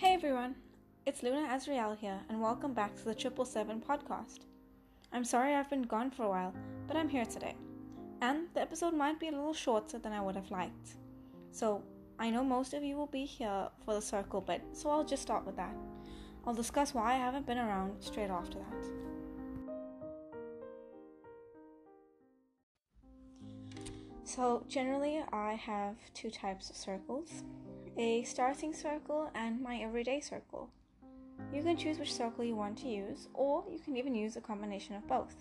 Hey everyone, it's Luna Azriel here, and welcome back to the Triple Seven podcast. I'm sorry I've been gone for a while, but I'm here today, and the episode might be a little shorter than I would have liked. So, I know most of you will be here for the circle bit, so I'll just start with that. I'll discuss why I haven't been around straight after that. So, generally, I have two types of circles a starting circle and my everyday circle. You can choose which circle you want to use, or you can even use a combination of both.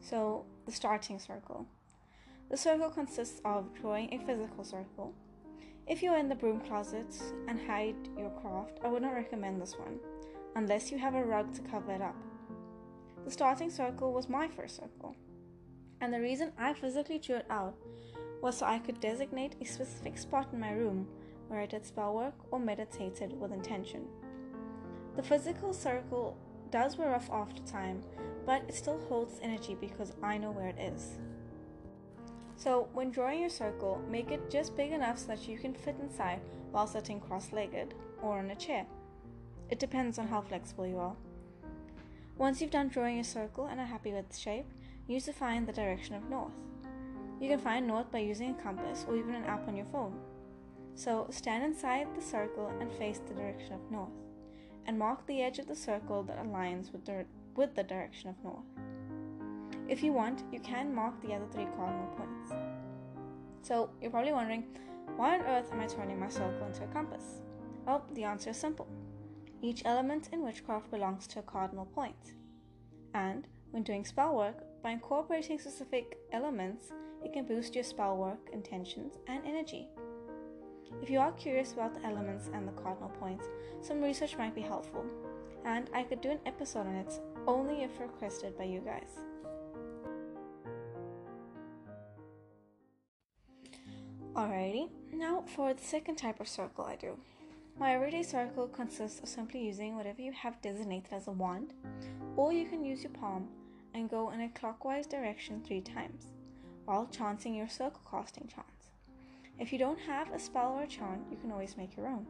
So, the starting circle. The circle consists of drawing a physical circle. If you're in the broom closet and hide your craft, I would not recommend this one, unless you have a rug to cover it up. The starting circle was my first circle, and the reason I physically drew it out was so I could designate a specific spot in my room where I did spell work or meditated with intention. The physical circle does wear off after time, but it still holds energy because I know where it is. So, when drawing your circle, make it just big enough so that you can fit inside while sitting cross legged or on a chair. It depends on how flexible you are. Once you've done drawing your circle and are happy with the shape, use to find the direction of north. You can find north by using a compass or even an app on your phone. So stand inside the circle and face the direction of north, and mark the edge of the circle that aligns with the, with the direction of north. If you want, you can mark the other three cardinal points. So you're probably wondering, why on earth am I turning my circle into a compass? Well, the answer is simple. Each element in witchcraft belongs to a cardinal point. And when doing spell work, by incorporating specific elements, it can boost your spell work intentions and energy. If you are curious about the elements and the cardinal points, some research might be helpful, and I could do an episode on it only if requested by you guys. Alrighty, now for the second type of circle I do. My everyday circle consists of simply using whatever you have designated as a wand, or you can use your palm and go in a clockwise direction three times while chanting your circle casting chants. If you don't have a spell or a chant, you can always make your own.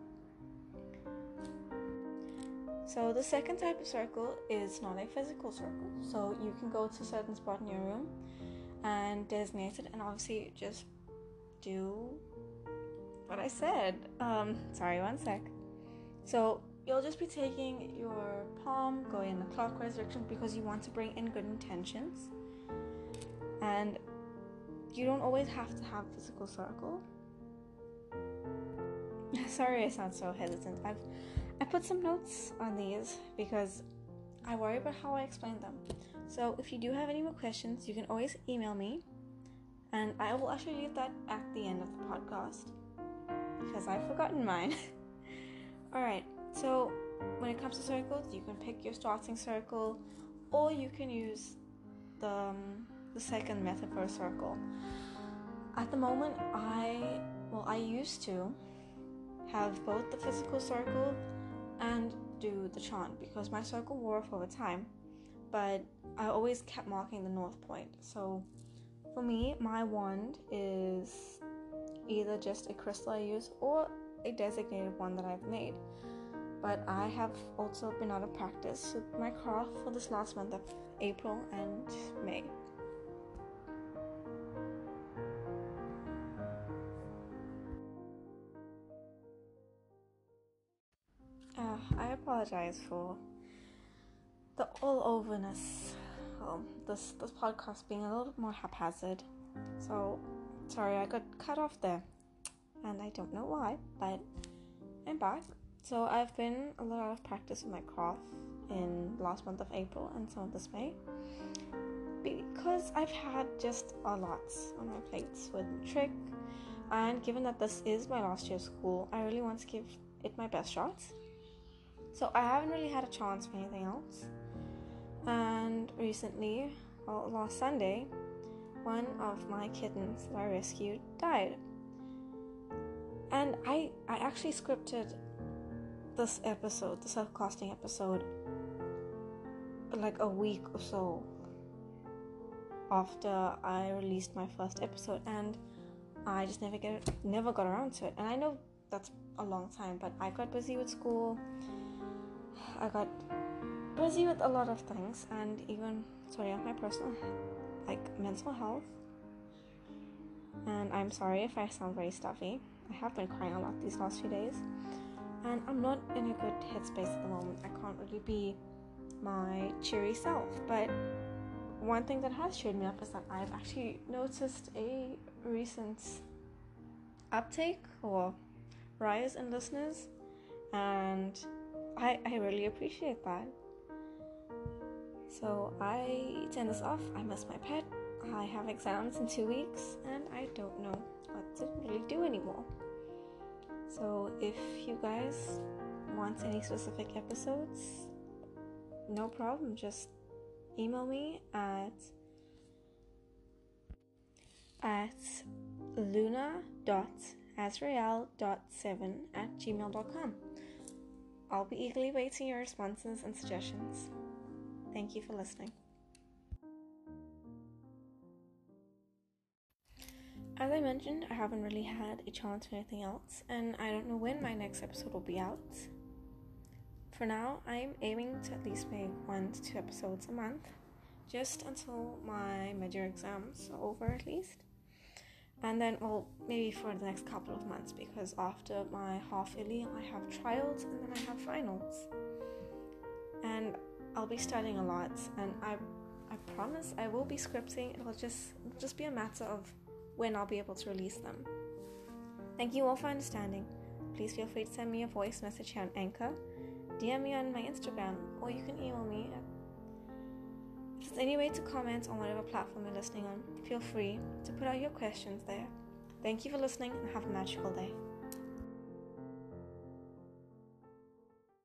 So the second type of circle is not a physical circle. So you can go to a certain spot in your room and designate it and obviously just do what I said. Um, sorry, one sec. So you'll just be taking your palm, going in the clockwise direction because you want to bring in good intentions. And you don't always have to have physical circle. Sorry, I sound so hesitant. I've I put some notes on these because I worry about how I explain them. So if you do have any more questions, you can always email me, and I will actually leave that at the end of the podcast because I've forgotten mine. All right. So when it comes to circles, you can pick your starting circle, or you can use the um, the second method for a circle. At the moment, I well, I used to have both the physical circle and do the chant because my circle wore off over time, but I always kept marking the north point. So for me, my wand is either just a crystal I use or a designated one that I've made. But I have also been out of practice with my craft for this last month of April and May. I apologize for the all overness. Um, this this podcast being a little more haphazard. So sorry I got cut off there, and I don't know why, but I'm back. So I've been a lot out of practice with my craft in last month of April and some of this May because I've had just a lot on my plates with trick, and given that this is my last year of school, I really want to give it my best shot. So I haven't really had a chance for anything else. And recently, well, last Sunday, one of my kittens that I rescued died. And I I actually scripted this episode, the self-casting episode, like a week or so after I released my first episode and I just never get never got around to it. And I know that's a long time, but I got busy with school. I got busy with a lot of things, and even sorry, on my personal, like mental health. And I'm sorry if I sound very stuffy. I have been crying a lot these last few days, and I'm not in a good headspace at the moment. I can't really be my cheery self, but one thing that has cheered me up is that I've actually noticed a recent uptake or rise in listeners, and I, I really appreciate that. So I turn this off. I miss my pet. I have exams in two weeks, and I don't know what to really do anymore. So if you guys want any specific episodes, no problem. Just email me at at luna.azrael.7 at gmail.com. I'll be eagerly waiting your responses and suggestions. Thank you for listening. As I mentioned, I haven't really had a chance for anything else, and I don't know when my next episode will be out. For now, I'm aiming to at least make one to two episodes a month, just until my mid-year exams are over at least. And then, well, maybe for the next couple of months, because after my half yearly, I have trials and then I have finals. And I'll be studying a lot, and I, I promise I will be scripting. It'll just, it'll just be a matter of when I'll be able to release them. Thank you all for understanding. Please feel free to send me a voice message here on Anchor DM me on my Instagram, or you can email me. If there's any way to comment on whatever platform you're listening on, feel free to put out your questions there. Thank you for listening and have a magical day.